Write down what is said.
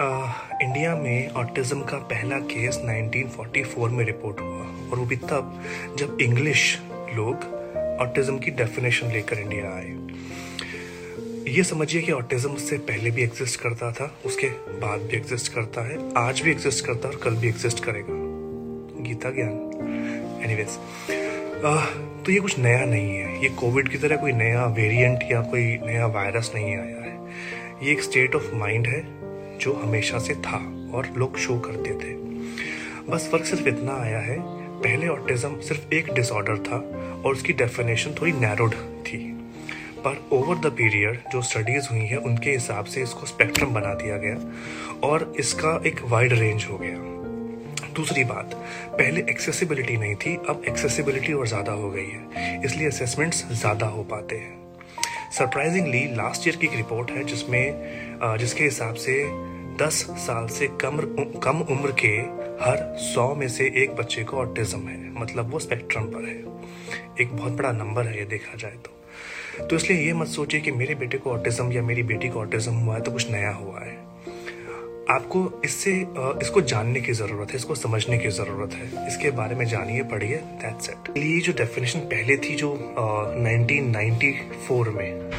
India में autism का पहला केस 1944 में रिपोर्ट हुआ और वो भी तब जब इंग्लिश लोग ऑटिज्म की डेफिनेशन लेकर इंडिया आए। ये समझिए कि ऑटिज्म से पहले भी एग्जिस्ट करता था, उसके बाद भी एग्जिस्ट करता है, आज भी एग्जिस्ट करता है और कल भी एग्जिस्ट करेगा। गीता ज्ञान। एनीवेज तो ये कुछ नया नहीं है। ये कोविड की तरह कोई नया वेरिएंट या कोई नया वायरस नहीं आया है। ये एक स्टेट ऑफ़ माइंड है। जो हमेशा से था और लोग शो करते थे। बस फ़र्क सिर्फ़ इतना आया है, पहले ऑटिज्म सिर्फ़ एक डिसऑर्डर था और उसकी डेफिनेशन थोड़ी नैरोड थी। पर ओवर द पीरियड जो स्टडीज़ हुई हैं, उनके हिसाब से इसको स्पेक्ट्रम बना दिया गया और इसका एक वाइड रेंज हो गया। दूसरी बात, पहले एक्सेसिबिलिटी नहीं थी, अब एक्सेसिबिलिटी और ज़्यादा हो गई है, इसलिए असेसमेंट्स ज़्यादा हो पाते हैं। सरप्राइजिंगली लास्ट ईयर की एक रिपोर्ट है जिसमें जिसके हिसाब से 10 साल से कम कम उम्र के हर 100 में से एक बच्चे को ऑटिज्म है। मतलब वो स्पेक्ट्रम पर है। एक बहुत बड़ा नंबर है ये देखा जाए तो। तो इसलिए ये मत सोचिए कि मेरे बेटे को ऑटिज्म या मेरी बेटी को ऑटिज्म हुआ है तो कुछ नया हुआ है। आपको इससे इसको जानने की ज़रूरत है इसको समझने की ज़रूरत है। इसके बारे में जानिए पढ़िए दैट्स इट ये जो डेफिनेशन पहले थी जो नाइनटीन uh, 1994 में